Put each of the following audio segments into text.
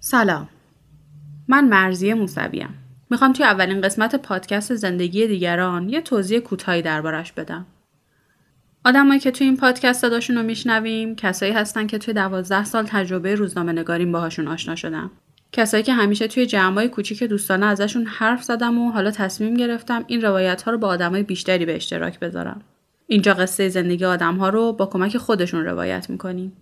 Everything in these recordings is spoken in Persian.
سلام. من مرزیه موسویم می‌خوام توی اولین قسمت پادکست زندگی دیگران یه توضیح کوتاهی دربارش بدم. آدمایی که توی این پادکست صداشون رو میشنویم کسایی هستن که توی دوازده سال تجربه روزنامه نگاریم باهاشون آشنا شدم. کسایی که همیشه توی جمعای کوچیک دوستانه ازشون حرف زدم و حالا تصمیم گرفتم این روایت ها رو با آدمای بیشتری به اشتراک بذارم. اینجا قصه زندگی آدم ها رو با کمک خودشون روایت می‌کنیم.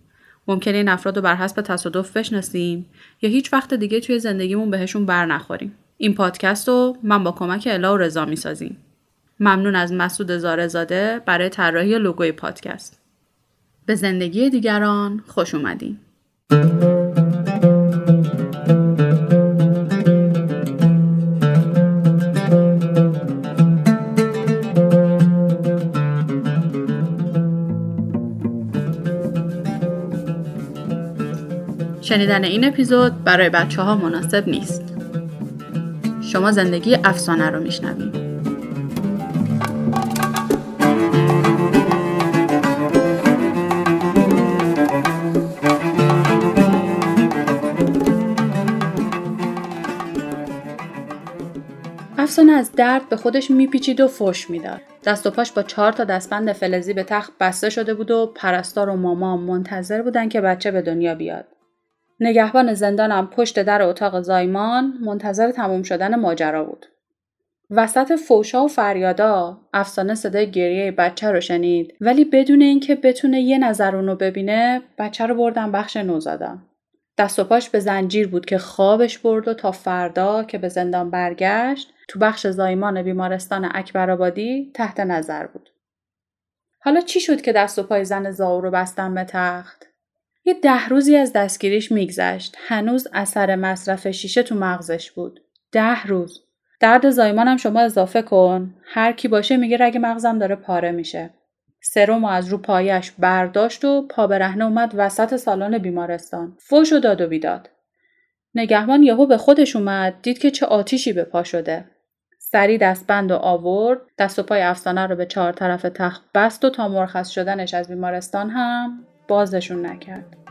ممکنه این افراد رو بر حسب تصادف بشناسیم یا هیچ وقت دیگه توی زندگیمون بهشون بر نخوریم. این پادکست رو من با کمک الا و رضا می‌سازیم. ممنون از مسعود زارزاده برای طراحی لوگوی پادکست. به زندگی دیگران خوش اومدین. شنیدن این اپیزود برای بچه ها مناسب نیست. شما زندگی افسانه رو میشنوید. افسانه از درد به خودش میپیچید و فش می‌داد. دست و پاش با چهار تا دستبند فلزی به تخت بسته شده بود و پرستار و مامان منتظر بودن که بچه به دنیا بیاد. نگهبان زندانم پشت در اتاق زایمان منتظر تموم شدن ماجرا بود. وسط فوشا و فریادا افسانه صدای گریه بچه رو شنید ولی بدون اینکه بتونه یه نظر اونو ببینه بچه رو بردن بخش نوزادان. دست و پاش به زنجیر بود که خوابش برد و تا فردا که به زندان برگشت تو بخش زایمان بیمارستان اکبرآبادی تحت نظر بود. حالا چی شد که دست و پای زن زاو رو بستن به تخت؟ یه ده روزی از دستگیریش میگذشت. هنوز اثر مصرف شیشه تو مغزش بود. ده روز. درد زایمانم شما اضافه کن. هر کی باشه میگه رگ مغزم داره پاره میشه. سرم از رو پایش برداشت و پا برهنه اومد وسط سالن بیمارستان. فوش و داد و بیداد. نگهبان یهو به خودش اومد دید که چه آتیشی به پا شده. سری دستبند و آورد دست و پای افسانه رو به چهار طرف تخت بست و تا مرخص شدنش از بیمارستان هم بازشون نکرد.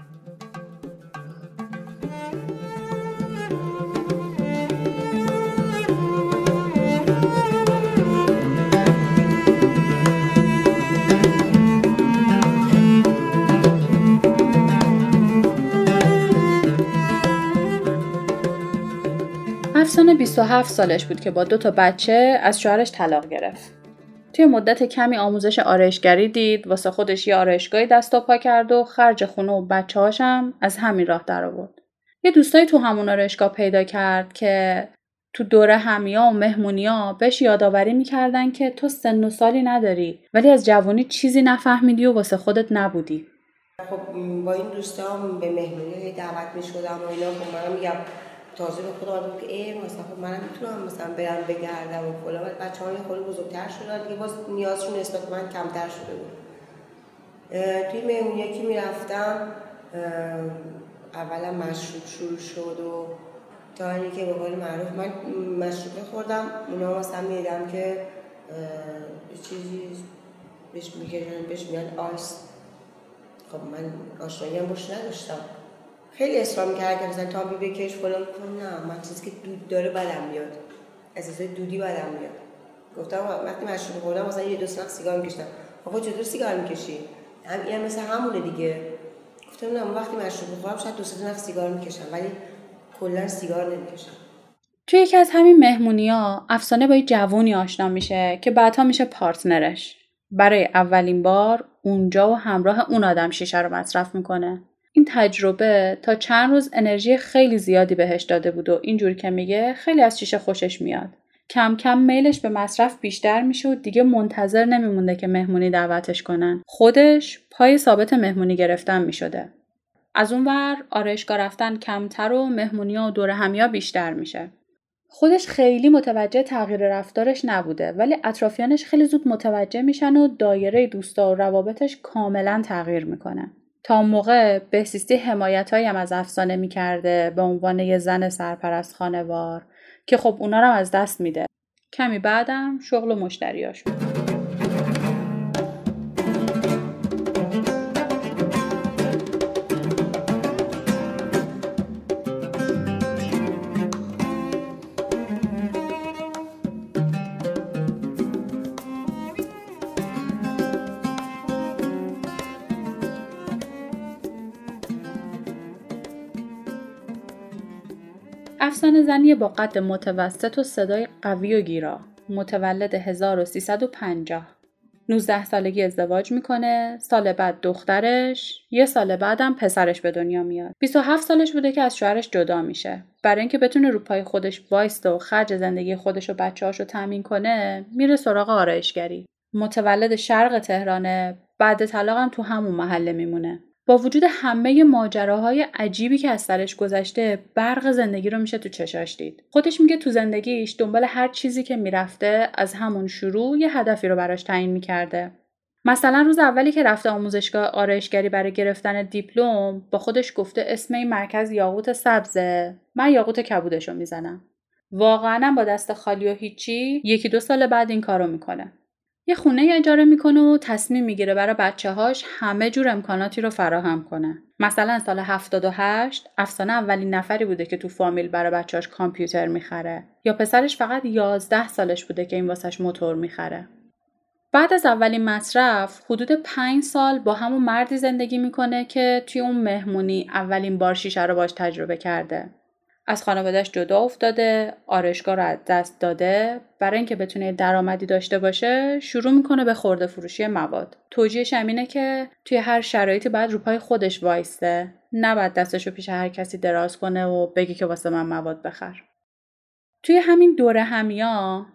27 سالش بود که با دو تا بچه از شوهرش طلاق گرفت. توی مدت کمی آموزش آرایشگری دید واسه خودش یه آرایشگاهی دست و پا کرد و خرج خونه و بچه هاشم از همین راه در آورد. یه دوستایی تو همون آرایشگاه پیدا کرد که تو دوره همیا و مهمونیا بهش یادآوری می‌کردن که تو سن و سالی نداری ولی از جوانی چیزی نفهمیدی و واسه خودت نبودی. خب با این دوستام به مهمونی دعوت می‌شدم و اینا خب منم میگم تازه به خودم آدم که ای مثلا خب منم می‌تونم مثلا برم بگردم و فلان. بچه های خود بزرگتر شدن. دیگه باز نیازشون نسبت من کمتر شده بود توی مهمونی که می‌رفتم. اولا مشروب شروع شد و تا اینکه به قول معروف من مشروب خوردم. اونا مثلا میدم که چیزی بهش میگن بهش میگن آیس. خب من آشنایی هم باش نداشتم. خیلی اصرار می‌کرد که مثلا تابی بکش فلان گفتم نه من چیزی که دود داره بدم میاد. از دودی بدم میاد. گفتم وقتی مشروب خوردم مثلا یه دو سنخ سیگار میکشتم. آقا چطور سیگار می‌کشی؟ هم این مثل همونه دیگه. گفتم نه وقتی مشروب می‌خورم شاید دو سنخ سیگار می‌کشم ولی کلا سیگار نمی‌کشم. توی یکی از همین مهمونی ها افسانه با یه جوونی آشنا میشه که بعدها میشه پارتنرش. برای اولین بار اونجا و همراه اون آدم شیشه رو مصرف می‌کنه. این تجربه تا چند روز انرژی خیلی زیادی بهش داده بود و اینجور که میگه خیلی از شیشه خوشش میاد. کم کم میلش به مصرف بیشتر میشه و دیگه منتظر نمیمونده که مهمونی دعوتش کنن. خودش پای ثابت مهمونی گرفتن می‌شده. از اونور آرایشگاه رفتن کمتر و مهمونی و دور همیا بیشتر میشه. خودش خیلی متوجه تغییر رفتارش نبوده ولی اطرافیانش خیلی زود متوجه میشن و دایره دوستا و روابطش کاملا تغییر می‌کنه. تا موقع بهسیستی حمایت هم از افسانه می‌کرده به عنوان یه زن سرپرست خانوار که خب اونا رو از دست میده. کمی بعدم شغل و مشتریاش بود. افسانه زنی با قد متوسط و صدای قوی و گیرا. متولد 1350 19 سالگی ازدواج می‌کنه سال بعد دخترش یه سال بعدم پسرش به دنیا میاد. 27 سالش بوده که از شوهرش جدا میشه. برای اینکه بتونه رو پای خودش وایسته و خرج زندگی خودش و بچه‌هاش رو تامین کنه میره سراغ آرایشگری. متولد شرق تهرانه بعد طلاقم تو همون محله میمونه. با وجود همه ماجراهای عجیبی که از سرش گذشته برق زندگی رو میشه تو چشاش دید. خودش میگه تو زندگیش دنبال هر چیزی که می‌رفته از همون شروع یه هدفی رو براش تعیین می‌کرده. مثلا روز اولی که رفته آموزشگاه آرایشگری برای گرفتن دیپلم با خودش گفته اسم این مرکز یاقوت سبزه. من یاقوت کبودش رو می‌زنم. واقعا با دست خالی و هیچی یکی دو سال بعد این کارو می‌کنه. یه خونه اجاره می‌کنه و تصمیم می‌گیره برای بچه هاش همه جور امکاناتی رو فراهم کنه. مثلا سال 78 افسانه اولین نفری بوده که تو فامیل برای بچهاش کامپیوتر می‌خره یا پسرش فقط 11 سالش بوده که این واسش موتور می‌خره. بعد از اولین مصرف حدود 5 سال با همون مردی زندگی می‌کنه که توی اون مهمونی اولین بار شیشه رو باش تجربه کرده. از خانوادهش جدا افتاده آرشگاه رو از دست داده. برای اینکه بتونه درآمدی داشته باشه شروع می‌کنه به خورده فروشی مواد. توجیهش همینه که توی هر شرایطی باید رو پای خودش وایسته نباید دستش رو پیش هر کسی دراز کنه و بگی که واسه من مواد بخر. توی همین دوره همیا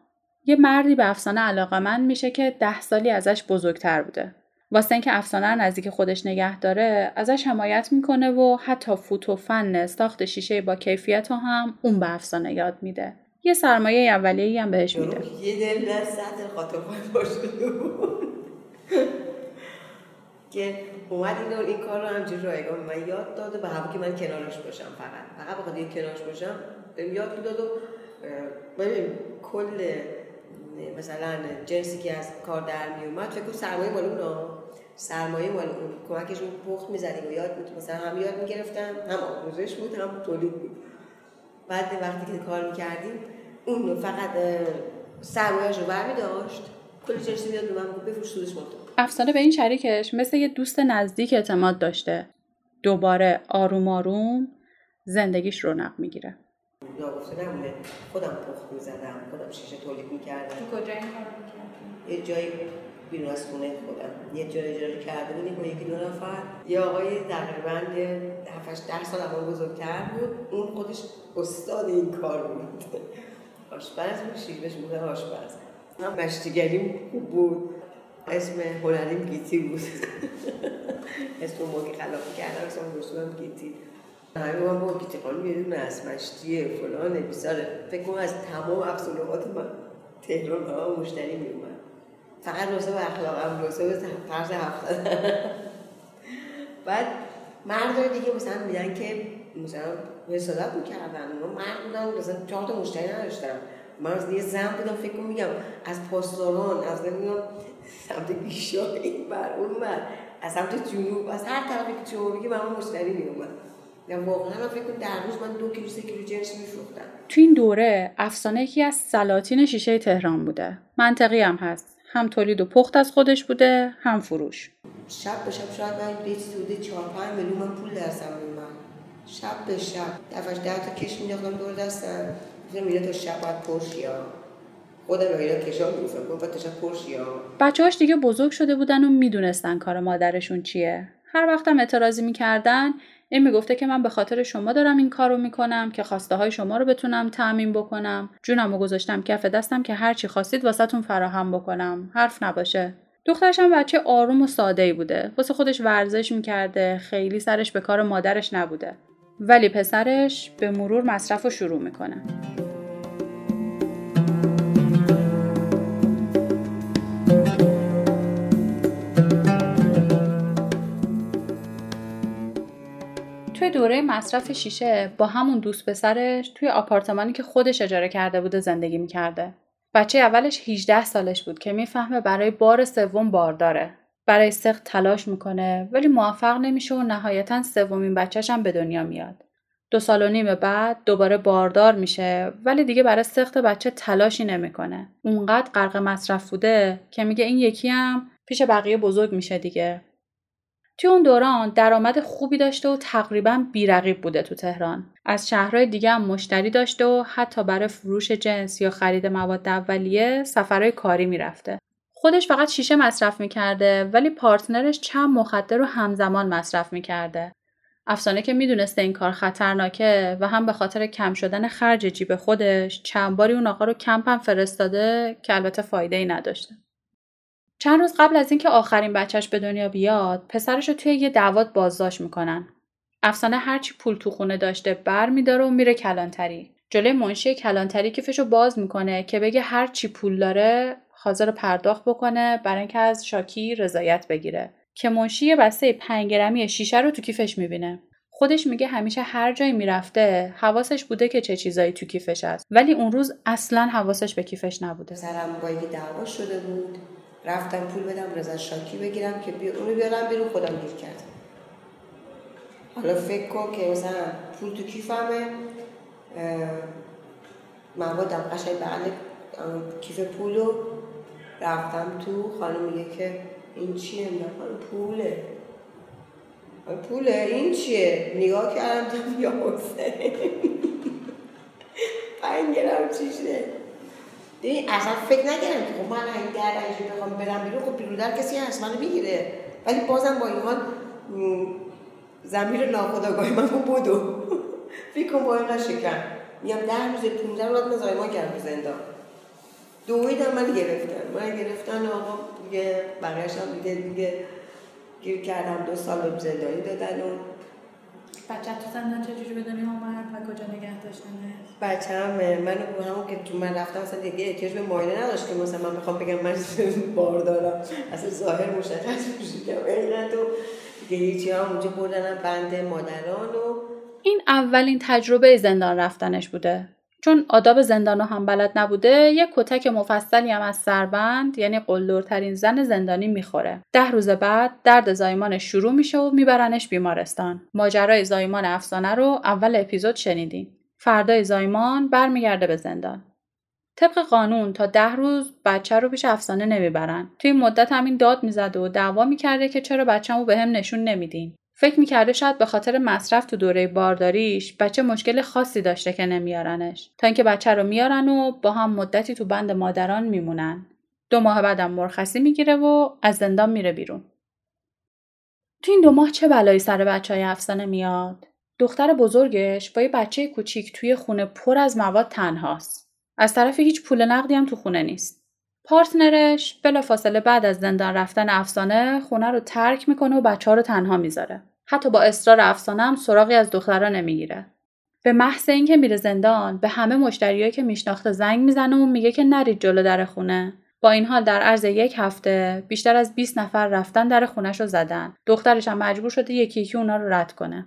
یه مردی به افسانه علاقه میشه که ده سالی ازش بزرگتر بوده. واسه اینکه افسانه رو نزدیک خودش نگه داره ازش حمایت می‌کنه و حتی فوت و فن ساخت شیشه با کیفیت رو هم اون به افسانه یاد میده. یه سرمایه اولیه هم بهش میده. یه دل در سطح که اومد این این کار رو همجوری رایگان من یاد داد به هم که من کنارش باشم فقط. فقط بخاطر کنارش باشم بهم یاد می‌داد و ببین کل مثلا جنسی که از کار در می اومد فکر سرمایه اونا سرمایه مال اون کمکشون پخت می‌زدیم و یاد بود مثلا هم یاد می‌گرفتم هم آموزش بود هم تولید بود. بعد وقتی که کار می‌کردیم اون فقط سرمایهش رو برمی داشت کل جنسی میاد به من بفروش سودش افسانه به این شریکش مثل یه دوست نزدیک اعتماد داشته. دوباره آروم آروم زندگیش رونق می‌گیره. ناگفته نمونه خودم پخت می‌زدم خودم شیشه تولید می‌کردم. تو کجا این کار یه جایی بیرون از خونه خودم یه جای اجاره کرده بودیم با یکی دو نفر. یه آقای تقریبا 7 ده سال اما بزرگتر بود. اون خودش استاد این کار بود. آشپز بود شیرش بود آشپز. هم مشتیگریم خوب بود. اسم هنریم گیتی بود. اسم موقع خلاف کردم اسم گیتی. همه من با گیتی خانم یه دونه از مشتیه فلانه بیساره فکر کنم از تمام افسانه‌هات من تهران ها مشتری می اومد فقط روزه و اخلاقم روزه و فرض هفته بعد مرد دیگه مثلا میدن که مثلا حسادت می‌کردن. اونا مرد بودن مثلا چهار تا مشتری نداشتن من از یه زن بودم فکر میگم از پاسداران از نمی‌دونم سمت بیشا این بر اون بر از سمت جنوب از هر طرفی که شما بگی من مشتری میومد واقعا من فکر در روز من دو کیلو سه کیلو جنس میفروختم. تو این دوره افسانه یکی از سلاطین شیشه تهران بوده. منطقی هم هست. هم تولید و پخت از خودش بوده هم فروش. شب به شب شاید من یه سوده چهار پنج میلیون من پول درسم من شب به شب. دفعش ده تا کش میداختم دور دستم. گفتم میره تا شب باید پرشی ها خودم اینا کشا می‌گفتم تا شب پرشی ها بچه هاش دیگه بزرگ شده بودن و می‌دونستن کار مادرشون چیه. هر وقتم اعتراضی می‌کردن این می‌گفته که من به خاطر شما دارم این کارو می‌کنم که خواسته های شما رو بتونم تعمین بکنم. جونم رو گذاشتم کف دستم که هر چی خواستید واسهتون فراهم بکنم. حرف نباشه. دخترش هم بچه آروم و ساده ای بوده. واسه خودش ورزش می‌کرده. خیلی سرش به کار مادرش نبوده. ولی پسرش به مرور مصرف رو شروع می‌کنه. توی دوره مصرف شیشه با همون دوست پسرش توی آپارتمانی که خودش اجاره کرده بوده زندگی می‌کرده. بچه اولش 18 سالش بود که می‌فهمه برای بار سوم بارداره. برای سخت تلاش می‌کنه ولی موفق نمیشه و نهایتا سومین بچهش هم به دنیا میاد. دو سال و نیم بعد دوباره باردار میشه ولی دیگه برای سخت بچه تلاشی نمی‌کنه. اونقدر غرق مصرف بوده که میگه این یکی هم پیش بقیه بزرگ میشه دیگه توی اون دوران درآمد خوبی داشته و تقریبا بیرقیب بوده تو تهران. از شهرهای دیگه هم مشتری داشته و حتی برای فروش جنس یا خرید مواد اولیه سفرهای کاری می‌رفته. خودش فقط شیشه مصرف می‌کرده ولی پارتنرش چند مخدر رو همزمان مصرف می‌کرده. افسانه که می‌دونسته این کار خطرناکه و هم به خاطر کم شدن خرج جیب خودش چند باری اون آقا رو کمپم فرستاده که البته فایده ای نداشته. چند روز قبل از اینکه آخرین بچهش به دنیا بیاد پسرش رو توی یه دعوت بازداشت می‌کنن. افسانه هرچی پول تو خونه داشته بر میداره و میره کلانتری. جلوی منشی کلانتری کیفش رو باز می‌کنه که بگه هرچی پول داره حاضر پرداخت بکنه برای اینکه از شاکی رضایت بگیره. که منشی یه بسته پنگرمی شیشه رو تو کیفش می‌بینه. خودش میگه همیشه هر جایی می‌رفته حواسش بوده که چه چیزایی تو کیفش است ولی اون روز اصلا حواسش به کیفش نبوده. سرم با دعوا شده بود. رفتم پول بدم رضا شاکی بگیرم که بیا اونو بیارم بیرون خودم گیر کردم. حالا فکر کن که مثلا پول تو کیفمه. موادم قشنگ بغل کیف پولو رفتم تو. خانم میگه که این چیه؟ خانم پوله. پوله؟ این چیه؟ نگاه کردم دیدم یا حسین پنج گرم چیشه ببین اصلا فکر نکردم که خب من این در اینجا بخوام برم بیرون خب بیرون در کسی هست منو می‌گیره ولی بازم با این حال زمیر ناخداگاه من بدو فکر کن با این شکن میگم ده روز 15 روز من زایمان کردم زندان دویدم من گرفتن من گرفتن آقا دیگه بقیهش هم دیگه دیگه گیر کردم دو سال به زندانی دادن و بچه تو زندان چجوری به دنیا اومد و کجا نگه داشتنه بچه هم من همون که تو من رفتم اصلا دیگه احتیاج به ماینه نداشت که مثلا من بخوام بگم من بار دارم. اصلا ظاهر مشخص میشه اینقدر تو دیگه هیچی هم اونجا بردنم بند مادران و این اولین تجربه زندان رفتنش بوده. چون آداب زندان هم بلد نبوده یک کتک مفصلی هم از سربند یعنی قلدرترین زن زندانی می‌خوره. ده روز بعد درد زایمان شروع میشه و میبرنش بیمارستان. ماجرای زایمان افسانه رو اول اپیزود شنیدیم فردای زایمان برمیگرده به زندان. طبق قانون تا ده روز بچه رو پیش افسانه نمی‌برن. توی مدت همین داد می‌زده و دعوا می‌کرده که چرا بچه‌مو به هم نشون نمیدین. فکر می‌کرده شاید به خاطر مصرف تو دوره بارداریش بچه مشکل خاصی داشته که نمیارنش. تا اینکه بچه رو میارن و با هم مدتی تو بند مادران میمونن. دو ماه بعدم مرخصی می‌گیره و از زندان میره بیرون. تو این دو ماه چه بلایی سر بچه های افسانه میاد؟ دختر بزرگش با یه بچه کوچیک توی خونه پر از مواد تنهاست. از طرف هیچ پول نقدی هم تو خونه نیست. پارتنرش فاصله بعد از زندان رفتن افسانه خونه رو ترک می‌کنه و بچه ها رو تنها می‌ذاره. حتی با اصرار افسانه هم سراغی از دخترها نمی‌گیره. به محض اینکه میره زندان به همه مشتریایی که میشناخته زنگ می‌زنه و میگه که نرید جلو در خونه. با این حال در عرض یک هفته بیشتر از 20 نفر رفتن در خونش رو زدن. دخترش هم مجبور شده یکی یکی اونا رو رد کنه.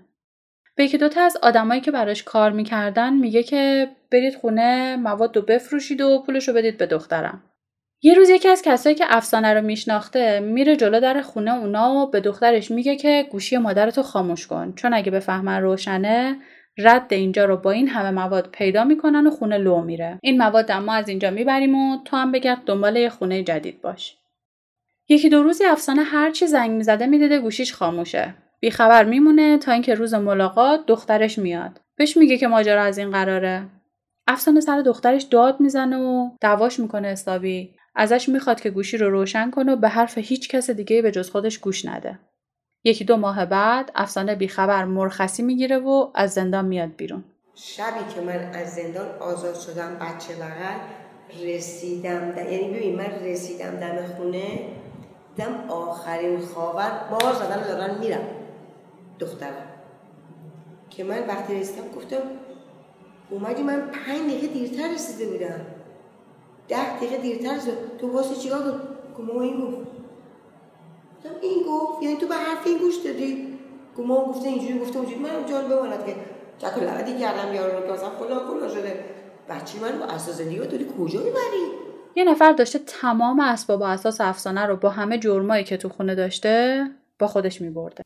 به یکی دوتا از آدمایی که براش کار می‌کردن میگه که برید خونه مواد رو بفروشید و پولش رو بدید به دخترم. یه روز یکی از کسایی که افسانه رو میشناخته میره جلو در خونه اونا و به دخترش میگه که گوشی مادرتو خاموش کن. چون اگه بفهمن روشنه رد اینجا رو با این همه مواد پیدا می‌کنن و خونه لو میره. این مواد ما از اینجا می‌بریم و تو هم بگرد دنبال یه خونه جدید باش. یکی دو روزی افسانه هرچی زنگ می‌زده می‌دیده گوشیش خاموشه. بیخبر میمونه تا اینکه روز ملاقات دخترش میاد. بهش میگه که ماجرا از این قراره. افسانه سر دخترش داد می‌زنه و دعواش می‌کنه حسابی. ازش می‌خواد که گوشی رو روشن کنه و به حرف هیچ کس دیگه به جز خودش گوش نده. یکی دو ماه بعد افسانه بیخبر مرخصی می‌گیره و از زندان میاد بیرون. شبی که من از زندان آزاد شدم بچه بغل رسیدم د... یعنی ببین من رسیدم دم خونه دم آخرین خاور باز زدن دارن میرم دخترم که من وقتی رسیدم گفتم اومدی من پنج دقیقه دیرتر رسیده بودم ده دقیقه دیرتر شد. تو واسه چیکار کن؟ گفت این گفت. گفتم این گفت. یعنی تو به حرف این گوش دادی؟ گما گفته اینجوری گفته اونجوری. من جان بماند که چک لعدی کردم یارو رو که اصلا فلان شده. بچه من با اساس زندگی داری کجا می‌بری؟ یه نفر داشته تمام اسباب و اساس افسانه رو با همه جرمایی که تو خونه داشته با خودش میبرده.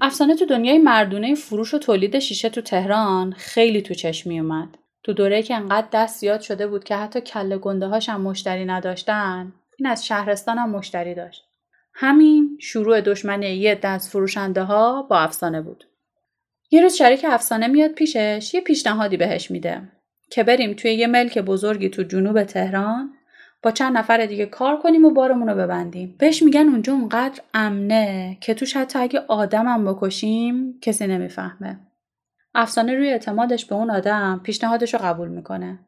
افسانه تو دنیای مردونه فروش و تولید شیشه تو تهران خیلی تو چشم می اومد. تو دوره که انقدر دست زیاد شده بود که حتی کله گنده هاش مشتری نداشتن این از شهرستان هم مشتری داشت. همین شروع دشمنی یه دست فروشنده ها با افسانه بود. یه روز شریک افسانه میاد پیشش یه پیشنهادی بهش میده که بریم توی یه ملک بزرگی تو جنوب تهران با چند نفر دیگه کار کنیم و بارمون رو ببندیم. بهش میگن اونجا اونقدر امنه که توش حتی اگه آدمم بکشیم کسی نمی‌فهمه. افسانه روی اعتمادش به اون آدم پیشنهادش رو قبول می‌کنه.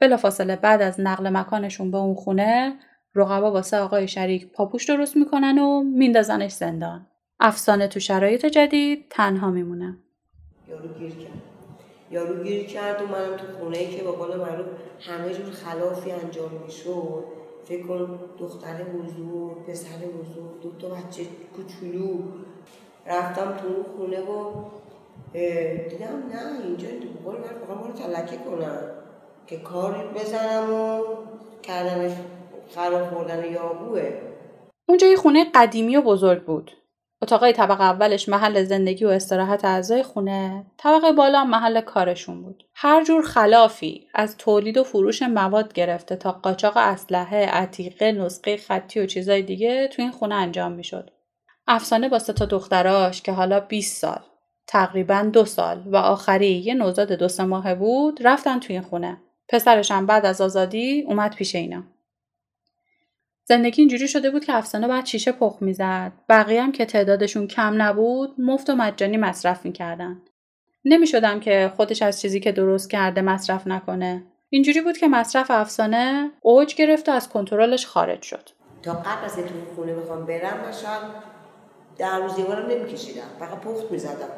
بلافاصله بعد از نقل مکانشون به اون خونه رقبا واسه آقای شریک پاپوش درست می‌کنن و میندازنش زندان. افسانه تو شرایط جدید تنها میمونه. یارو گیر کرد. یارو گیر کرد و منم تو خونه ای که با قول معروف همه جور خلافی انجام می‌شد. فکر کن دختر بزرگ پسر بزرگ دو تا بچه کوچولو. رفتم تو اون خونه و دیدم نه اینجا تو قول من فقط رو تلکه کنم که کاری بزنم و کردنش خراب خوردن یابوه اونجا یه خونه قدیمی و بزرگ بود اتاقای طبقه اولش محل زندگی و استراحت اعضای خونه، طبقه بالا محل کارشون بود. هر جور خلافی از تولید و فروش مواد گرفته تا قاچاق اسلحه، عتیقه، نسخه خطی و چیزای دیگه تو این خونه انجام می‌شد. افسانه با تا دختراش که حالا 20 سال، تقریبا دو سال و آخری یه نوزاد دو سه ماهه بود رفتن توی خونه. پسرشم بعد از آزادی اومد پیش اینا. زندگی اینجوری شده بود که افسانه بعد شیشه پخ می‌زد. بقیه هم که تعدادشون کم نبود مفت و مجانی مصرف می‌کردن. نمی‌شدم که خودش از چیزی که درست کرده مصرف نکنه. اینجوری بود که مصرف افسانه اوج گرفت و از کنترلش خارج شد. تا قبل از اینکه خونه بخوام برم مثلا در روز دیوارم نمیکشیدم. فقط پخت می‌زدم.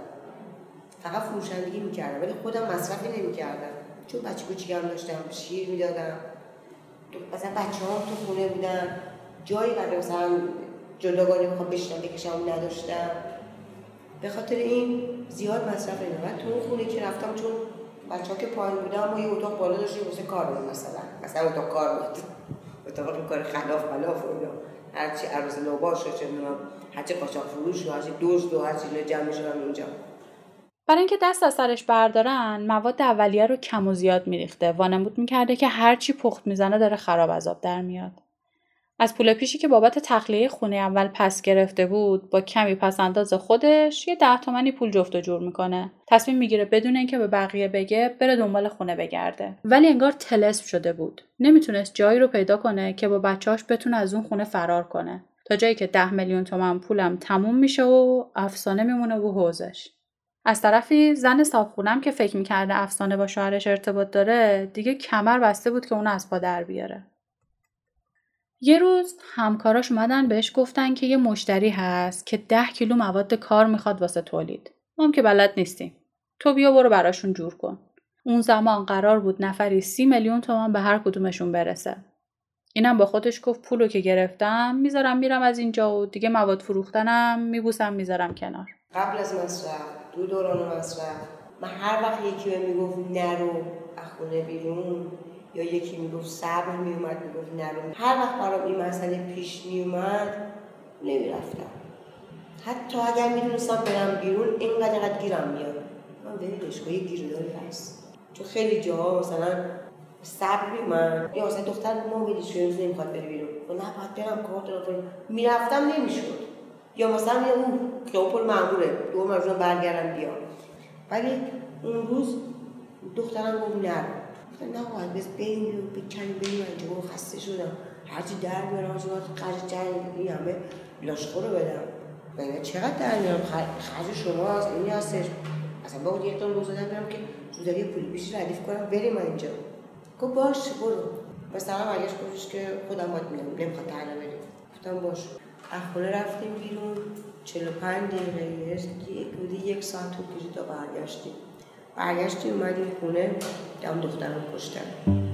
فقط فروشندگی می‌کردم ولی خودم مصرفی نمی‌کردم. چون بچه کوچیکم داشتم شیر می‌دادم. مثلا بچه هم تو خونه بودن جایی برای مثلا جداگانه بخوام بشنم بکشم نداشتم. به خاطر این زیاد مصرف نمیدم تو اون خونه که رفتم چون بچه ها که پایین بودم ما یه اتاق بالا داشتیم واسه کار بود مثلا. مثلا اتاق کار بود. اتاق کار خلاف خلاف و اینا. هرچی عروض نوباش چه می‌دونم هرچی قاچاق فروش و هرچی دوست و هرچی جمع می‌شدن اونجا. برای اینکه دست از سرش بردارن مواد اولیه رو کم و زیاد میریخته. وانمود می‌کرده که هرچی پخت می‌زنه داره خراب عذاب در میاد. از پول پیشی که بابت تخلیه خونه اول پس گرفته بود با کمی پس انداز خودش یه ده تومنی پول جفت و جور می‌کنه. تصمیم می‌گیره بدون اینکه به بقیه بگه بره دنبال خونه بگرده. ولی انگار تلسم شده بود. نمی‌تونست جایی رو پیدا کنه که با بچهاش بتونه از اون خونه فرار کنه. تا جایی که ده میلیون تومن پولم تموم میشه و افسانه میمونه و حوزش. از طرفی زن صابخونم که فکر می‌کرده افسانه با شوهرش ارتباط داره دیگه کمر بسته بود که اون از پا در بیاره. یه روز همکاراش اومدن بهش گفتن که یه مشتری هست که ده کیلو مواد کار می‌خواد واسه تولید. ما که بلد نیستیم. تو بیا برو براشون جور کن. اون زمان قرار بود نفری سی میلیون تومان به هر کدومشون برسه. اینم با خودش گفت پولو که گرفتم می‌ذارم میرم از اینجا و دیگه مواد فروختنم میبوسم می‌ذارم کنار. قبل از مصرف دو دوران مصرف من هر وقت یکی به می‌گفت نرو از خونه بیرون یا یکی می‌گفت صبر میومد می‌گفت نرو. هر وقت برام این مسئله پیش میومد نمی‌رفتم. حتی اگر می‌دونستم برم بیرون اینقدر گیرم میاد من ولش یه گیرداری هست. چون خیلی جاها مثلا صبر میومد یا مثلا دختر ما ولش روز نمی‌خواد بره بیرون؟ و نه باید برم کار دارم می‌رفتم نمی‌شد. یا مثلا یه اون خیابون معموله دو مرزون برگردم بیام. ولی اون روز دخترم گفت نه. نه باید بس بریم و بکنیم بریم. اینجا گفت خسته شدم. هرچی در هرچی باید خرج جنگ این همه لاشخور رو بدم. من چقدر در میارم؟ خرج شما هست اینی هستش. اصلا با اون یک تا روز دادم که تو داری پولی بیشی ردیف کنم بریم اینجا. گفت باش برو. مثلا برگشت گفتش که خودم باید میام نمی‌خواد تنها بریم گفتم باش. از خونه رفتیم بیرون. 45 دقیقه یک بودی یک ساعت طول کشید تا برگشتیم. برگشتیم اومدیم خونه دم دخترم کشتن.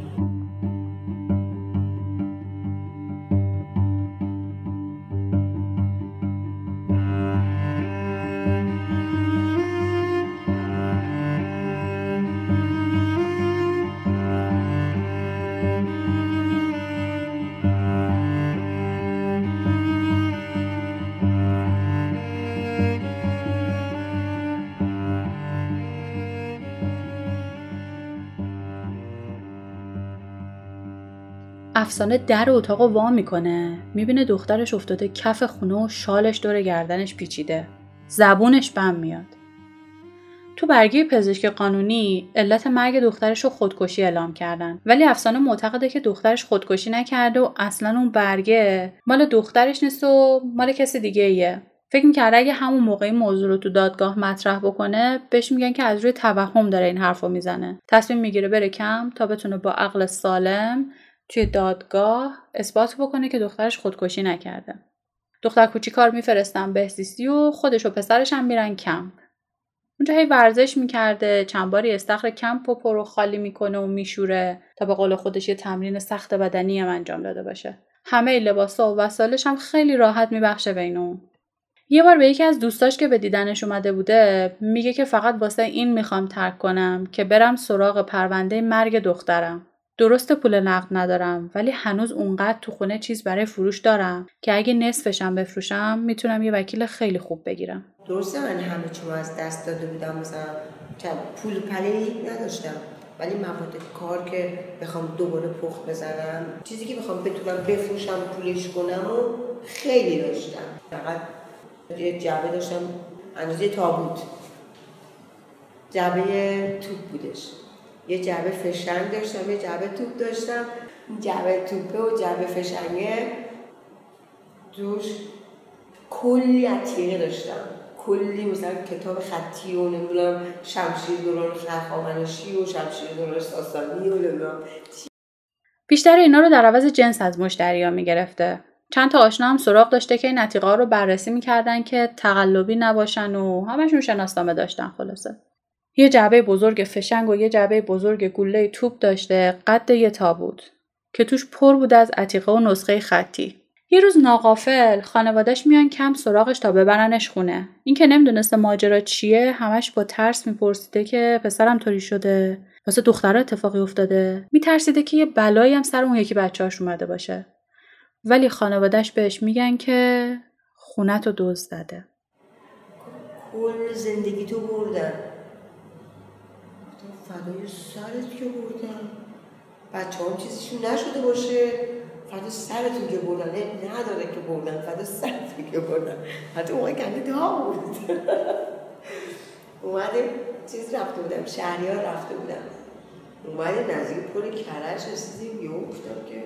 افسانه در اتاق وا می‌کنه. می‌بینه دخترش افتاده کف خونه و شالش دور گردنش پیچیده. زبونش بم میاد. تو برگه پزشک قانونی علت مرگ دخترش رو خودکشی اعلام کردن. ولی افسانه معتقده که دخترش خودکشی نکرده و اصلا اون برگه مال دخترش نیست و مال کسی دیگه ایه. فکر می‌کرده اگه همون موقعی موضوع رو تو دادگاه مطرح بکنه بهش میگن که از روی توهم داره این حرف رو می‌زنه. تصمیم می‌گیره بره کم تا بتونه با عقل سالم توی دادگاه اثبات بکنه که دخترش خودکشی نکرده. دختر کوچیکا رو میفرستن بهزیستی و خودش و پسرش هم میرن کمپ. اونجا هی ورزش می‌کرده چند باری استخر کمپ و پرو خالی می‌کنه و میشوره تا به قول خودش یه تمرین سخت بدنی هم انجام داده باشه. همه لباسا و وسایلش هم خیلی راحت میبخشه بین اون. یه بار به یکی از دوستاش که به دیدنش اومده بوده میگه که فقط واسه این می‌خوام ترک کنم که برم سراغ پرونده مرگ دخترم. درست پول نقد ندارم ولی هنوز اونقدر تو خونه چیز برای فروش دارم که اگه نصفشم بفروشم می‌تونم یه وکیل خیلی خوب بگیرم. درسته من همه چی از دست داده بودم مثلا پول پلی نداشتم ولی مواد کار که بخوام دوباره پخت بزنم چیزی که بخوام بتونم بفروشم پولش کنم و خیلی داشتم. فقط یه جعبه داشتم اندازه تابوت. جعبه توپ بودش. یه جعبه فشنگ داشتم یه جعبه توپ داشتم. جعبه توپه و جعبه فشنگه. دوش کلی عتیقه داشتم. کلی مثلا کتاب خطی و نمی‌دونم شمشیر دوران خواهمنشی و شمشیر دوران ساسانی و نمی‌دونم. بیشتر اینا رو در عوض جنس از مشتریا می‌گرفته. چند تا آشنا هم سراغ داشته که این نتیقه رو بررسی می‌کردن که تقلبی نباشن و همشون شناسنامه داشتن خلاصه. یه جعبه بزرگ فشنگ و یه جعبه بزرگ گله توپ داشته قد یه تابوت که توش پر بود از عتیقه و نسخه خطی. یه روز ناقافل خانوادش میان کم سراغش تا ببرنش خونه. این که نمی‌دونسته ماجرا چیه همش با ترس میپرسیده که پسرم طوری شده واسه دخترها اتفاقی افتاده. میترسیده که یه بلایی هم سر اون یکی بچهاش اومده باشه. ولی خانوادش بهش میگن که خونت رو دوز زده. کل زندگی تو بردن. فدای سرت که بردن بچه هم چیزیشون نشده باشه. فدا سرتون که بردن. نداره که بردن. فدا سرتون که بردن. حتی اون کنده دا بود. اومده چیز رفته بودم. شهریار رفته بودم. اومده نزدیک پل کرش رسیدیم. یه گفتم که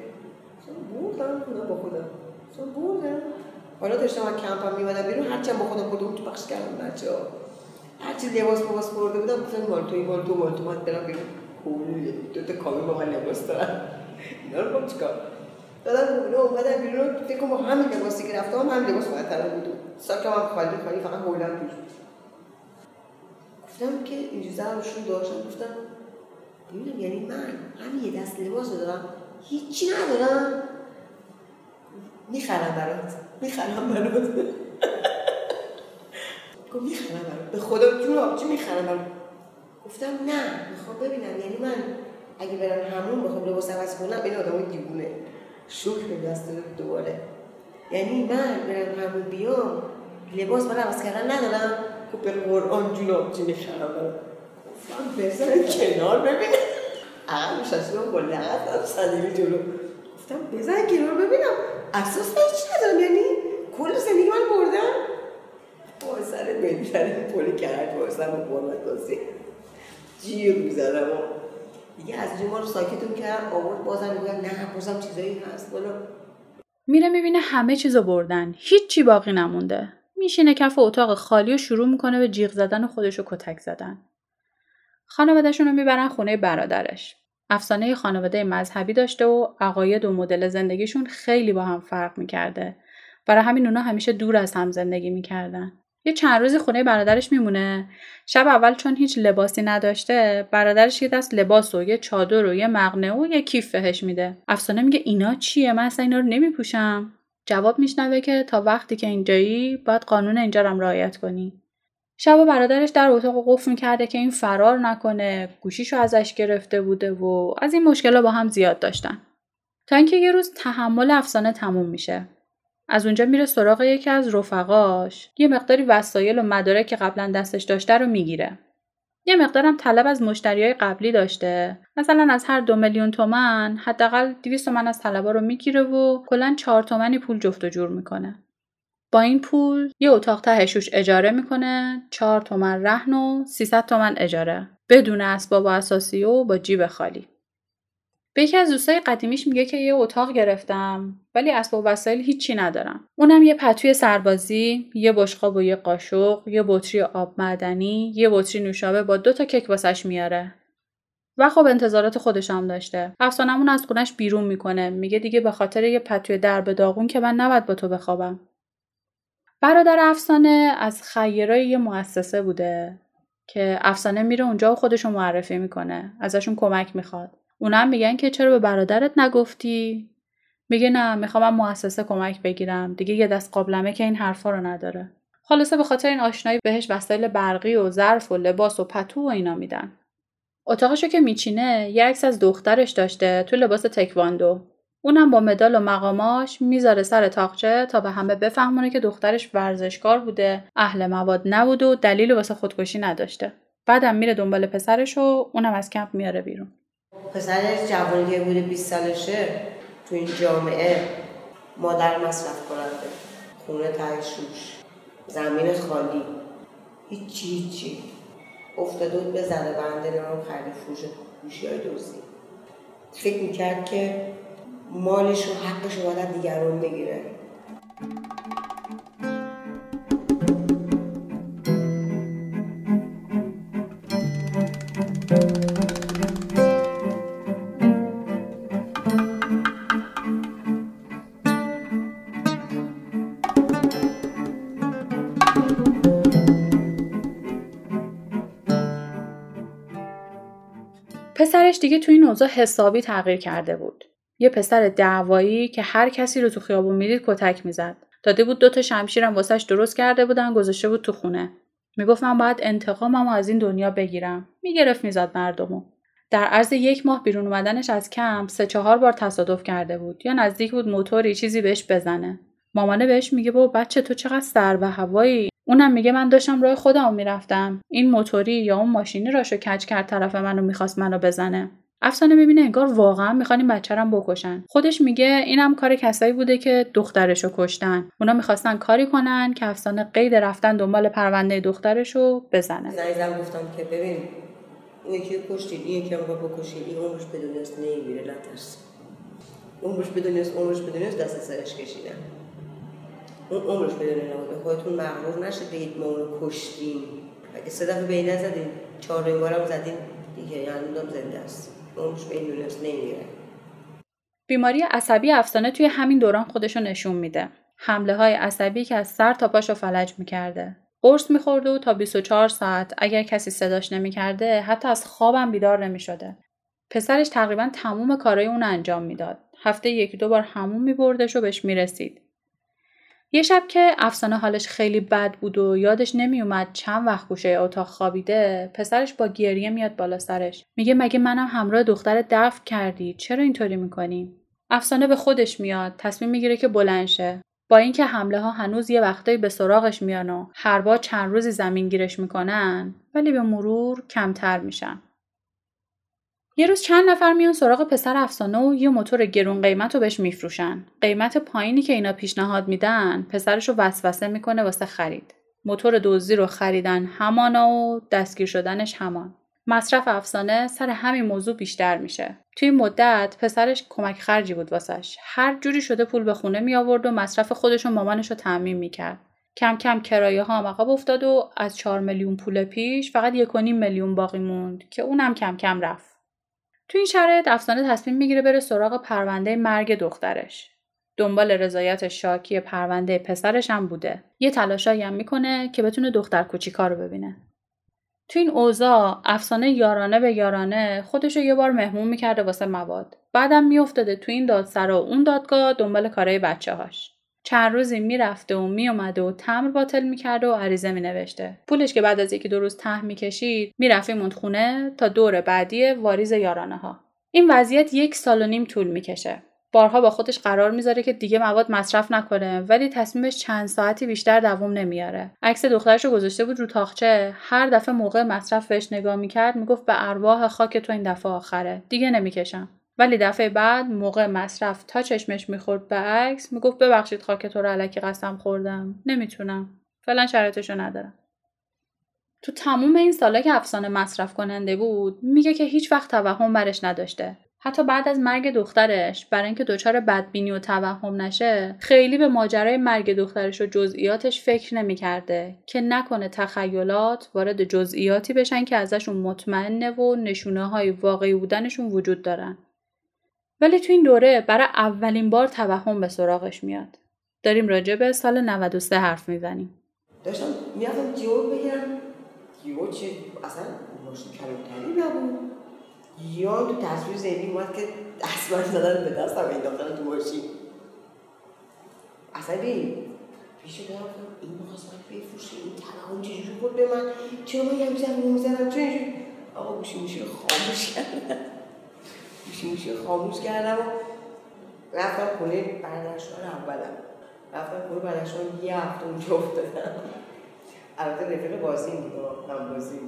بردم خودم با خودم. بردم. حالا داشتم از کمپم میمدم بیرون. هرچند با خودم بردم تو بخش کردم بچه ها هرچی لباس لباس برده بودم گفتن مال توی مال تو مال تو من برم بیرون کلی دو تا کامل با من لباس دارم اینا رو کن چیکار دادن اونو اومدن بیرون فکر کنم با همین لباسی که رفتم هم لباس باید طرف بود ساکم هم خالی خالی فقط هولم توش گفتم که اینجوری زرشون داشتم گفتم ببینم یعنی من همین یه دست لباس دارم هیچی ندارم می‌خرم برات می‌خرم برات گفت می‌خرم به خدا جون چی می‌خرم گفتم نه می‌خوام ببینم. یعنی من اگه برم همون بخوام لباس عوض کنم این آدم دیوونه. شوک به دست دوباره. یعنی من برم همون بیام لباس برای عوض کردن ندارم. گفت به قرآن جون چی می‌خرم گفتم بزن کنار ببینم. عقب نشستم با لغت صندلی جلو. گفتم بزن کنار ببینم. اساس من چی ندارم. یعنی کل زندگی من بردم. با سر بهتر پول کرد با سر قرمت بازی جیر می‌زدم و دیگه از ما رو ساکتون کرد آورد بازم میگم نه بازم چیزایی هست. بالا میره می‌بینه همه چیزو بردن. هیچی باقی نمونده. میشینه کف اتاق خالی و شروع می‌کنه به جیغ زدن و خودشو کتک زدن. خانوادهشون رو می‌برن خونه برادرش. افسانه خانواده مذهبی داشته و عقاید و مدل زندگیشون خیلی با هم فرق می‌کرده. برای همین اونا همیشه دور از هم زندگی می‌کردن. یه چند روزی خونه برادرش میمونه. شب اول چون هیچ لباسی نداشته برادرش یه دست لباس و یه چادر و یه مقنعه و یه کیف بهش میده. افسانه میگه اینا چیه؟ من اصلا اینا رو نمیپوشم. جواب میشنوه که تا وقتی که اینجایی باید قانون اینجا رو رعایت کنی. شب برادرش در اتاق قفل می‌کرده که این فرار نکنه گوشیشو ازش گرفته بوده و از این مشکل با هم زیاد داشتن. تا اینکه یه روز تحمل افسانه تموم میشه. از اونجا میره سراغ یکی از رفقاش. یه مقداری وسایل و مدارک که قبلا دستش داشته رو می‌گیره. یه مقدارم طلب از مشتریای قبلی داشته. مثلا از هر دو میلیون تومن حداقل 200 تومن از طلبا رو می‌گیره و کلا چهار تومنی پول جفت و جور می‌کنه. با این پول یه اتاق تهشوش اجاره می‌کنه چهار تومن رهن و 300 تومن اجاره. بدون اسباب و اساسی و با جیب خالی. به یکی از دوستای قدیمیش میگه که یه اتاق گرفتم ولی اسباب وسایل هیچی ندارم. اونم یه پتوی سربازی یه بشقاب و یه قاشق یه بطری آب معدنی یه بطری نوشابه با دو تا کیک واسش میاره. و خب انتظارات خودش هم داشته. افسانمون از خونش بیرون می‌کنه. میگه دیگه به خاطر یه پتوی درب داغون که من نباید با تو بخوابم. برادر افسانه از خیرای یه مؤسسه بوده که افسانه میره اونجا و خودشو معرفی می‌کنه. ازشون کمک می‌خواد. اونا میگن که چرا به برادرت نگفتی؟ میگه نه می‌خوام مؤسسه کمک بگیرم. دیگه یه دست قابلمه که این حرفا رو نداره. خلاصه به خاطر این آشنایی بهش وسایل برقی و ظرف و لباس و پتو و اینا میدن. اتاقشو که میچینه یه عکس از دخترش داشته تو لباس تکواندو. اونم با مدال و مقاماش می‌ذاره سر تاقچه تا به همه بفهمونه که دخترش ورزشکار بوده اهل مواد نبود و دلیل واسه خودکشی نداشته. بعدم میره دنبال پسرش و اونم از کمپ میاره بیرون. پسرش جوانی که بوده 20 سالشه تو این جامعه. مادر مصرف کننده. خونه تایشوش زمین خالی. هیچی هیچی. افتاده بود به زده بنده نام خرید فروش گوشی های دوزی. فکر می‌کرد که مالش و حقش رو باید دیگران بگیره. پسرش دیگه تو این اوضاع حسابی تغییر کرده بود. یه پسر دعوایی که هر کسی رو تو خیابون می‌دید کتک می‌زد. داده بود دوتا شمشیرم واسش درست کرده بودن گذاشته بود تو خونه. می‌گفت من باید انتقاممو از این دنیا بگیرم. می‌گرفت می‌زد مردمو. در عرض یک ماه بیرون اومدنش از کمپ سه چهار بار تصادف کرده بود یا نزدیک بود موتوری چیزی بهش بزنه. مامانه بهش میگه بابا بچه تو چقدر سر و هوایی اونم میگه من داشتم راه خودم می‌رفتم. این موتوری یا اون ماشینی راشو کج کرد طرف منو می‌خواست منو بزنه. افسانه می‌بینه انگار واقعا می‌خوان این بچه بکشن. خودش میگه اینم کار کسایی بوده که دخترشو کشتن. اونا می‌خواستن کاری کنن که افسانه قید رفتن دنبال پرونده دخترشو بزنه. زنیزم گفتم که ببین یکی کشتید این یکی هم بکشید این عمرش بدون است نمیره نترس عمرش بدون است عمرش بدون است دست سرش کشیدن. اون عمرش بدون نبود خودتون مغرور نشید بگید ما اونو کشتیم اگه سه دفعه به این نزدین چهار هم زدین. دیگه یعنی زنده است. عمرش به این نمیره بیماری عصبی افسانه توی همین دوران خودشو نشون میده. حمله های عصبی که از سر تا پاشو فلج می‌کرده. قرص میخورده و تا 24 ساعت اگر کسی صداش نمی‌کرده حتی از خوابم بیدار نمی‌شده. پسرش تقریبا تموم کارای اون انجام می‌داد. هفته یکی دو بار همون میبردش و بهش می‌رسید. یه شب که افسانه حالش خیلی بد بود و یادش نمیومد چند وقت گوشه اتاق خوابیده پسرش با گریه میاد بالا سرش. میگه مگه منم همراه دختر دفع کردی؟ چرا اینطوری می‌کنی؟ افسانه به خودش میاد تصمیم می‌گیره که بلند شه. با اینکه حمله ها هنوز یه وقتایی به سراغش میان و هر بار چند روزی زمین گیرش می‌کنن ولی به مرور کمتر میشن. یه روز چند نفر میان سراغ پسر افسانه و یه موتور گرون قیمت رو بهش میفروشن. قیمت پایینی که اینا پیشنهاد میدن پسرش رو وسوسه می‌کنه واسه خرید. موتور دزدی رو خریدن همانا و دستگیر شدنش همان. مصرف افسانه سر همین موضوع بیشتر میشه. توی مدت پسرش کمک خرجی بود واسش. هر جوری شده پول به خونه می آورد و مصرف خودش و مامانش رو تعمین می‌کرد. کم کم کرایه ها هم عقب افتاد و از 4 میلیون پول پیش فقط یک میلیون باقی موند که اونم کم کم رفت. تو این شرایط افسانه تصمیم می‌گیره بره سراغ پرونده مرگ دخترش. دنبال رضایت شاکی پرونده پسرش هم بوده. یه تلاشایی هم می‌کنه که بتونه دختر کوچیکا رو ببینه. تو این اوضاع افسانه یارانه به یارانه خودشو یه بار مهمون می‌کرده واسه مواد. بعدم میافتاده تو این دادسر و اون دادگاه دنبال کارهای بچه هاش. چند روزی می‌رفته و میومده و تمر باطل می‌کرده و عریضه مینوشته. پولش که بعد از یکی دو روز ته می‌کشید می‌رفت موند خونه تا دور بعدی واریز یارانه ها این وضعیت یک سال و نیم طول می‌کشه. بارها با خودش قرار می‌ذاره که دیگه مواد مصرف نکنه ولی تصمیمش چند ساعتی بیشتر دوام نمیاره. عکس دخترش رو گذاشته بود رو تاخچه. هر دفعه موقع مصرف بهش نگاه می‌کرد می‌گفت به ارواح خاک تو این دفعه آخره. دیگه نمی‌کشم. ولی دفعه بعد موقع مصرف تا چشمش می‌خورد به عکس می‌گفت ببخشید خاک تو رو علکی قسم خوردم. نمی‌تونم. فعلا شرایطشو ندارم. تو تموم این سالا که افسانه مصرف کننده بود میگه که هیچ وقت توهم برش نداشته. حتی بعد از مرگ دخترش برای اینکه دچار بدبینی و توهم نشه خیلی به ماجرای مرگ دخترش و جزئیاتش فکر نمی‌کرده که نکنه تخیلات وارد جزئیاتی بشن که ازشون مطمئنه و نشونه های واقعی بودنشون وجود دارن. ولی تو این دوره برای اولین بار توهم به سراغش میاد. داریم راجع به سال 93 حرف می‌زنیم. داشتم میادم جیو بگیرم. جیو چه؟ اصلا ماشین کلمتری نبود. یا تو تصویر ذهنی اومد که دست من زدن به دستم انداختن تو ماشین. اصلا پیش دارم این می‌خواست من بفروشه این تنها چجوری بود به من؟ چرا من یک زمین می‌زنم چرا آقا گوشی رو خاموش کردم. موشی رو خاموش کردم و رفتم خونه بردشتان اولم. رفتم خونه بردشتان یه هفته اونجا افتادم. البته رفیق بازی بود هم بازی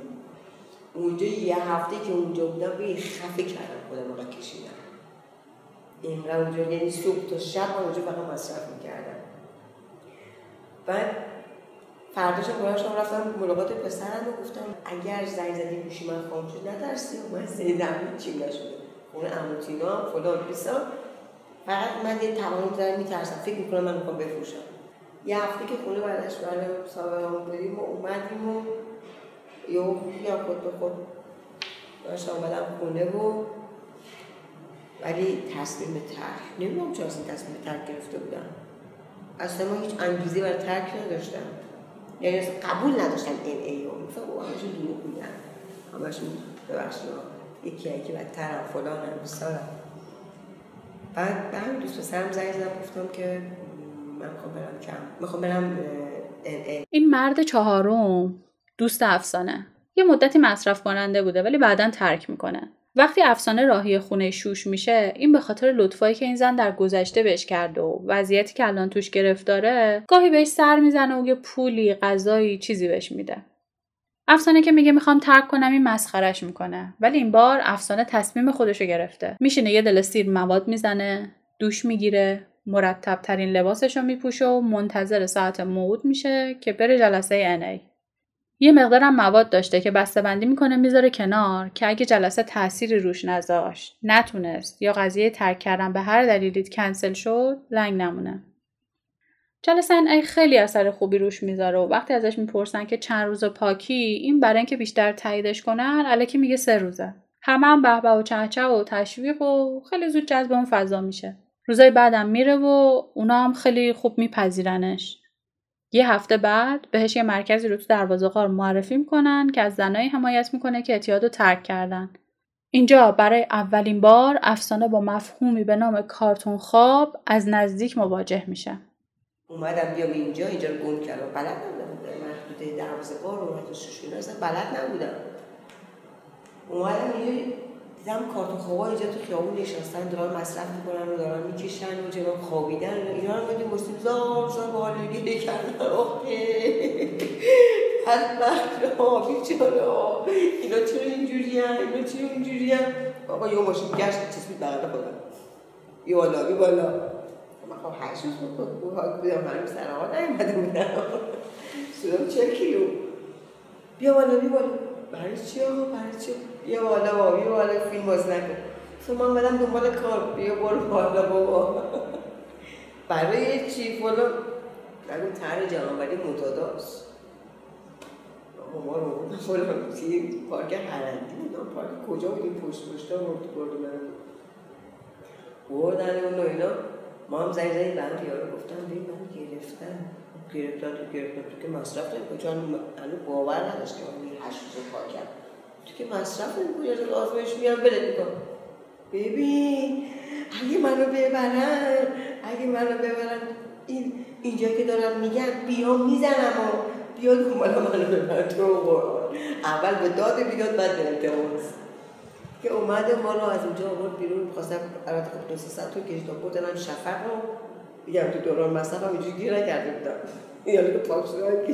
اونجا یه هفته که اونجا بودم به خفه کردم خودم رو کشیدم. اینقدر اونجا یعنی صبح تا شب من اونجا فقط مصرف می‌کردم. بعد فرداشم براشم رفتم ملاقات پسرم و گفتم اگر زنگ زدی گوشی من خاموش شد نترسی؟ من زیدم چی نشده اون اموتینا فلان بیسا. فقط من یه توانم دارم میترسم. فکر می‌کنم من می‌خوام بفروشم. یه هفته که خونه بردش برای سابقه بودیم و اومدیم و یه یا خود به خود داشت آمدم خونه و ولی تصمیم ترک نمی‌دونم چرا این تصمیم ترک گرفته بودم. اصلا ما هیچ انگیزه برای ترک نداشتم. یعنی قبول نداشتم این ای رو میفهم او همشون دروغ میگن. همشون ببخشید. یکی یکی فلان هم بسارم بعد به همین دوست پسرم زنگ زدم گفتم که من می‌خوام برم کم می‌خوام برم این مرد چهارم دوست افسانه. یه مدتی مصرف کننده بوده ولی بعدا ترک می‌کنه. وقتی افسانه راهی خونه شوش میشه این به خاطر لطفایی که این زن در گذشته بهش کرده و وضعیتی که الان توش گرفتاره گاهی بهش سر می‌زنه و یه پولی غذایی چیزی بهش میده. افسانه که میگه می‌خوام ترک کنم این مسخرش می‌کنه. ولی این بار افسانه تصمیم خودشو گرفته. میشینه یه دل سیر مواد می‌زنه دوش می‌گیره مرتب ترین لباسش رو میپوشه و منتظر ساعت موعود میشه که بره جلسه انی یه مقدارم مواد داشته که بسته بندی می‌کنه می‌ذاره کنار که اگه جلسه تأثیری روش نذاشت نتونست یا قضیه ترک کردن به هر دلیلی کنسل شد لنگ نمونه. جلسه ای خیلی اثر خوبی روش می‌ذاره و وقتی ازش می‌پرسن که چند روز پاکی این برای اینکه بیشتر تاییدش کنن الکی میگه سه روزه همه هم بهبه و چهچه و تشویق و خیلی زود جذب اون فضا میشه روزای بعدم میره و اونا هم خیلی خوب میپذیرنش یه هفته بعد بهش یه مرکزی رو تو دروازه غار معرفی می‌کنن که از زنایی حمایت می‌کنه که اعتیاد رو ترک کردن. اینجا برای اولین بار افسانه با مفهومی به نام کارتون خواب از نزدیک مواجه میشه. اومدم بیام اینجا اینجا رو گم کردم. بلد نبودم. محدوده دروازه غار و بلد نبودم. اومدم اینجا دیدم کارتون خوابا اینجا تو خیابون نشستن دارن مصرف می‌کنن و دارن می‌کشن و جناب خوابیدن. و اینا رو میدیم مسلم زار زار با حالگی کردن. آخه هر وقت ها بیچاره اینا چرا اینجوری هم اینا چرا اینجوری هم آقا یه ماشین گشت چیز بود بغل خودم. بی بالا بی بالا. من خب هشت روز بود بودم من سر آقا نیمده بودم. سودم چه کیلو؟ بیا بالا بیا بالا. برای چی آقا؟ برای چی؟ بیا بالا بابا بیا بالا فیلم باز نکن. تو من بدم دنبال کار. بیا برو بالا بابا. برای چی؟ فلان. نگو تر جهانوری متاداست ما رو فلان توی پارک هرندی بودم پارک کجا بودیم؟ پشت پشتا مرد برد من بردن اون اینا. ما هم زنگ زنگ برم یارو گفتم ببین من گرفتم. گرفتن تو گرفتن تو که مصرف نمی چون هنو باور نداشت که من هشت روز کار کرد. تو که مصرف نمی کنی از آزمایش میام بله می‌کنم. ببین اگه منو ببرن اگه منو ببرن این اینجا که دارم میگن بیا می‌زنم و بیا دنبال منو ببرن تو اول به داد بیداد بعد به التماس. که اومده ما رو از اونجا آورد بیرون خواستم البته خب دو سه تو کشید شفق رو میگم تو دوران مصرف هم اینجوری گیر نکرده بودم. یعنی که پاک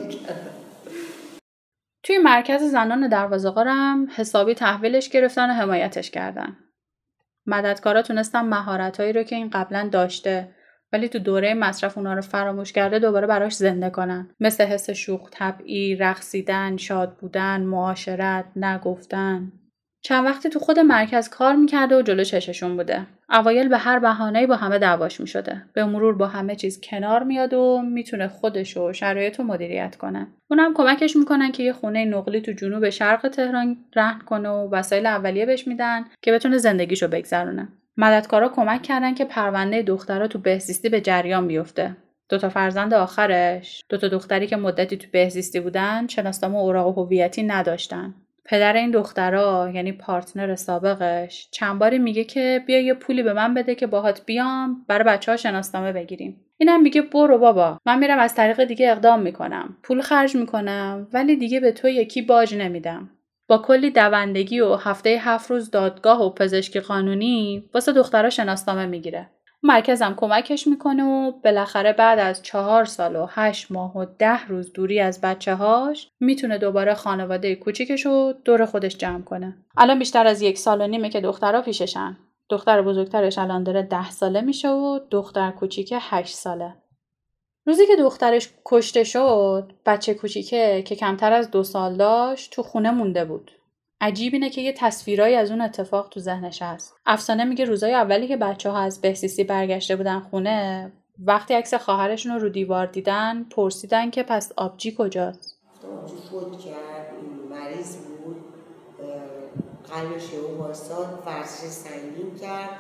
کردم. توی مرکز زنان دروازه‌قارم حسابی تحویلش گرفتن و حمایتش کردن. مددکارا تونستن مهارتهایی رو که این قبلا داشته ولی تو دوره مصرف اونا رو فراموش کرده دوباره براش زنده کنن. مثل حس شوخ طبعی رقصیدن شاد بودن معاشرت نگفتن. چند وقتی تو خود مرکز کار می‌کرده و جلو چششون بوده. اوایل به هر بهانه‌ای با همه دعواش می‌شده. به مرور با همه چیز کنار میاد و می‌تونه خودش و شرایط رو مدیریت کنه. اونم کمکش می‌کنن که یه خونه نقلی تو جنوب شرق تهران رهن کنه و وسایل اولیه بهش میدن که بتونه زندگیشو بگذرونه. مددکارا کمک کردن که پرونده دخترها تو بهزیستی به جریان بیفته. دوتا فرزند آخرش دوتا دختری که مدتی تو بهزیستی بودن شناسنامه اوراق هویتی نداشتن. پدر این دخترا یعنی پارتنر سابقش چند باری میگه که بیا یه پولی به من بده که باهات بیام برای بچه ها شناسنامه بگیریم. اینم میگه برو بابا. من میرم از طریق دیگه اقدام می‌کنم. پول خرج می‌کنم ولی دیگه به تو یکی باج نمیدم. با کلی دوندگی و هفته هفت روز دادگاه و پزشکی قانونی واسه دخترها شناسنامه می‌گیره. مرکزم کمکش می‌کنه و بالاخره بعد از چهار سال و هشت ماه و ده روز دوری از بچه هاش می‌تونه دوباره خانواده کوچیکش رو دور خودش جمع کنه. الان بیشتر از یک سال و نیمه که دخترها پیششن. دختر بزرگترش الان داره ده ساله میشه و دختر کوچیک هشت ساله. روزی که دخترش کشته شد بچه کوچیکه که کمتر از دو سال داشت تو خونه مونده بود. عجیب اینه که یه تصویرایی از اون اتفاق تو ذهنش هست. افسانه میگه روزای اولی که بچه ها از بهسیسی برگشته بودن خونه وقتی عکس خواهرشون رو رو دیوار دیدن پرسیدن که پس آبجی کجاست. آبجی فوت کرد مریض بود قلبش یهو واساد ورزش سنگین کرد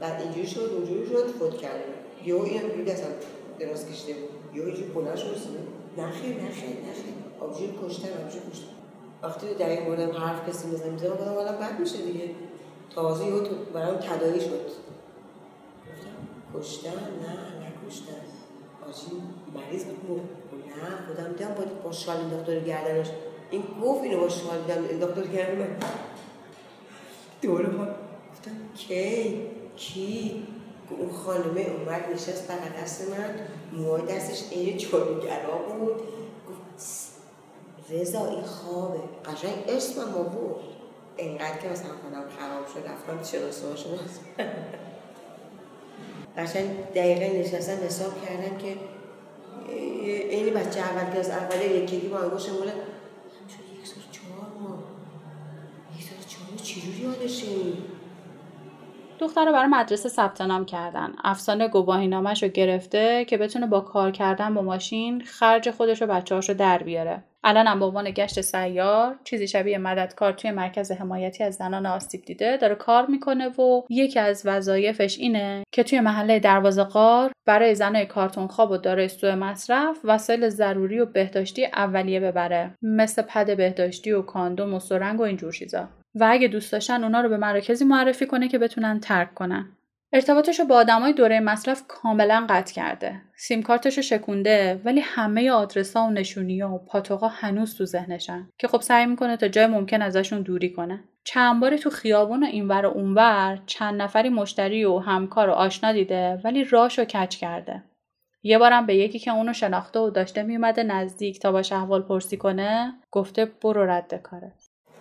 بعد اینجوری شد اونجوری شد فوت کرد. یهو این اینجوری اصلا دراز کشیده بود. یهو اینجوری رسیده نخیر نخیر نخیر آبجی کشتن آبجی کشتن. وقتی در این مورد حرف کسی بزنیم می‌زنم گفتم حالا بد میشه دیگه. تازه یهو تو برام تدایی شد. کشتن؟ نه نکشتن. آجی مریض بود. نه خودم دیدم با, با شال دکتر گردنش. این گفت اینو با شال دیدم دکتر گردن دوره ها گفتم کی؟ کی؟ اون خانمه اومد نشست بغل دست من. موهای دستش این چوریگرا بود. گفت رضا این خوابه. قشنگ اسم ما بود اینقدر که مثلا خودم خراب شد رفتم چرا شما قشنگ دقیقه نشستم حساب کردم که این بچه اول که از اول یکی با انگوش موله شد یک سال چهار ماه. یک سال چهار یادشه دختر رو برای مدرسه ثبت نام کردن. افسانه گواهی نامش رو گرفته که بتونه با کار کردن با ماشین خرج خودش و بچه رو در بیاره. الان هم به عنوان گشت سیار چیزی شبیه مددکار توی مرکز حمایتی از زنان آسیب دیده داره کار می‌کنه و یکی از وظایفش اینه که توی محله دروازه قار برای زنای کارتون خواب و دارای سوء مصرف وسایل ضروری و بهداشتی اولیه ببره مثل پد بهداشتی و کاندوم و سرنگ و اینجور چیزا. و اگه دوست داشتن اونا رو به مراکزی معرفی کنه که بتونن ترک کنن. ارتباطش رو با آدمای دوره مصرف کاملا قطع کرده. سیم کارتش رو شکونده ولی همه آدرس ها و نشونی و پاتوقا هنوز تو ذهنشن که خب سعی می‌کنه تا جای ممکن ازشون دوری کنه. چند باری تو خیابون و اینور و اونور چند نفری مشتری و همکار و آشنا دیده ولی راش رو کچ کرده. یه بارم به یکی که اونو شناخته و داشته میومده نزدیک تا باش احوال پرسی کنه گفته برو رد کاره.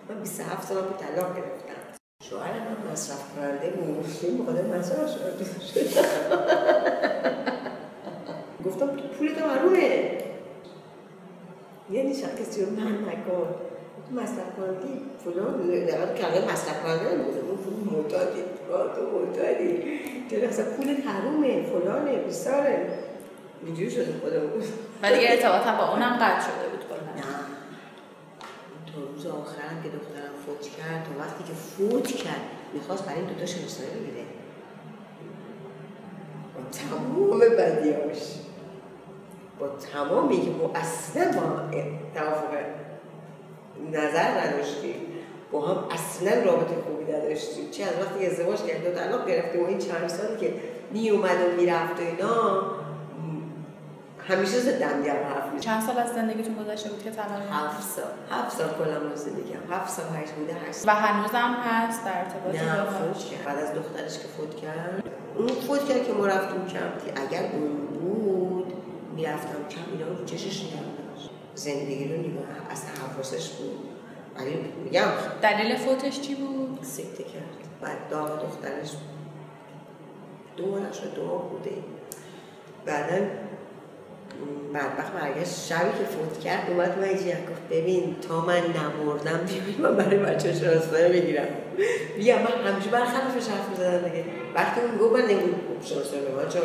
من 27 سال طلاق گرفتم. شوهر من مصرف کننده بود. این مقدر مصرف شد گفتم تو پولت حرومه یعنی شب کسی رو من نکن. تو مصرف کننده فلان لقد کلمه مصرف کننده نمیگه اون پول معتادی تو معتادی. تو اصلا پولت حرومه فلانه بساره اینجوری شده خودمون. و دیگه هم با اونم قطع شده بود نه. تا روز آخرم که دخترم فوت کرد تا وقتی که فوت کرد می‌خواست برای این دوتا شناسایی بگیره با تمام بدیاش با تمامی که ما اصلا با توافق نظر نداشتیم با هم اصلا رابطه خوبی نداشتیم چه از وقتی ازدواج کردیم و طلاق گرفتیم و این چند سالی که می اومد و می‌رفت و اینا همیشه دیگه حرف می‌زنم. چند سال از زندگیتون گذشته بود که طلاق هفت سال. هفت سال کلا رو زندگیم هفت سال هشت بوده هشت و هنوزم هست در ارتباطی نه با- فوت کرد. بعد از دخترش که فوت کرد اون فوت کرد که ما رفتیم کمپی اگر اون بود می‌رفتم کم اینا رو چشش نگم زندگی رو نگاه اصلا حواسش بود. ولی میگم دلیل فوتش چی بود؟ سکته کرد. بعد داغ دخترش دو ماه نشد دو ماه بوده. بعدا بدبخت برگشت شبی که فوت کرد اومد اینجا گفت ببین تا من نمردم ببین من برای بچه شناسنامه بگیرم. بیا من همیشه برخلافش حرف می‌زدم دیگه. وقتی اون گفت من نمیگم شناسنامه من چون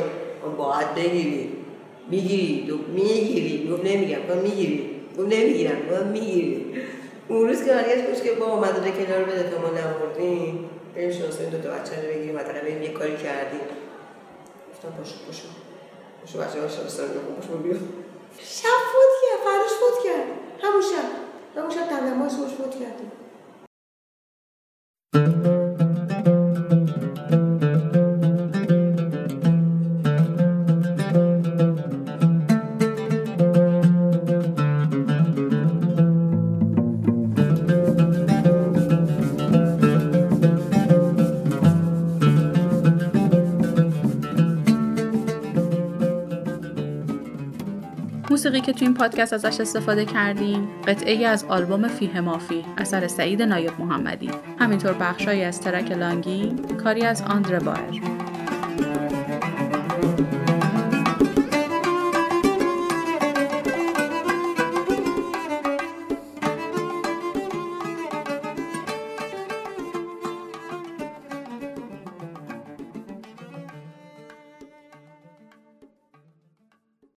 من باید بگیری. می‌گیری می‌گیری. گفت نمیگم. گفت می‌گیری. گفت نمی‌گیرم. گفت می‌گیری. اون روز که برگشت گفت که با مدرک اینا رو بده تا ما نمردیم بریم شناسنامه دو تا بچه رو بگیریم حداقل بریم یه کاری کردیم. گفتم باشو باشو باشو بچه ها شب فوت کرد فرداش فوت کرد همون شب. همون شب دندان باش فوت کردیم. پادکست ازش استفاده کردیم. قطعه ای از آلبوم فیه مافی اثر سعید نایب محمدی. همینطور بخشهایی از ترک لانگی کاری از آندره بایر.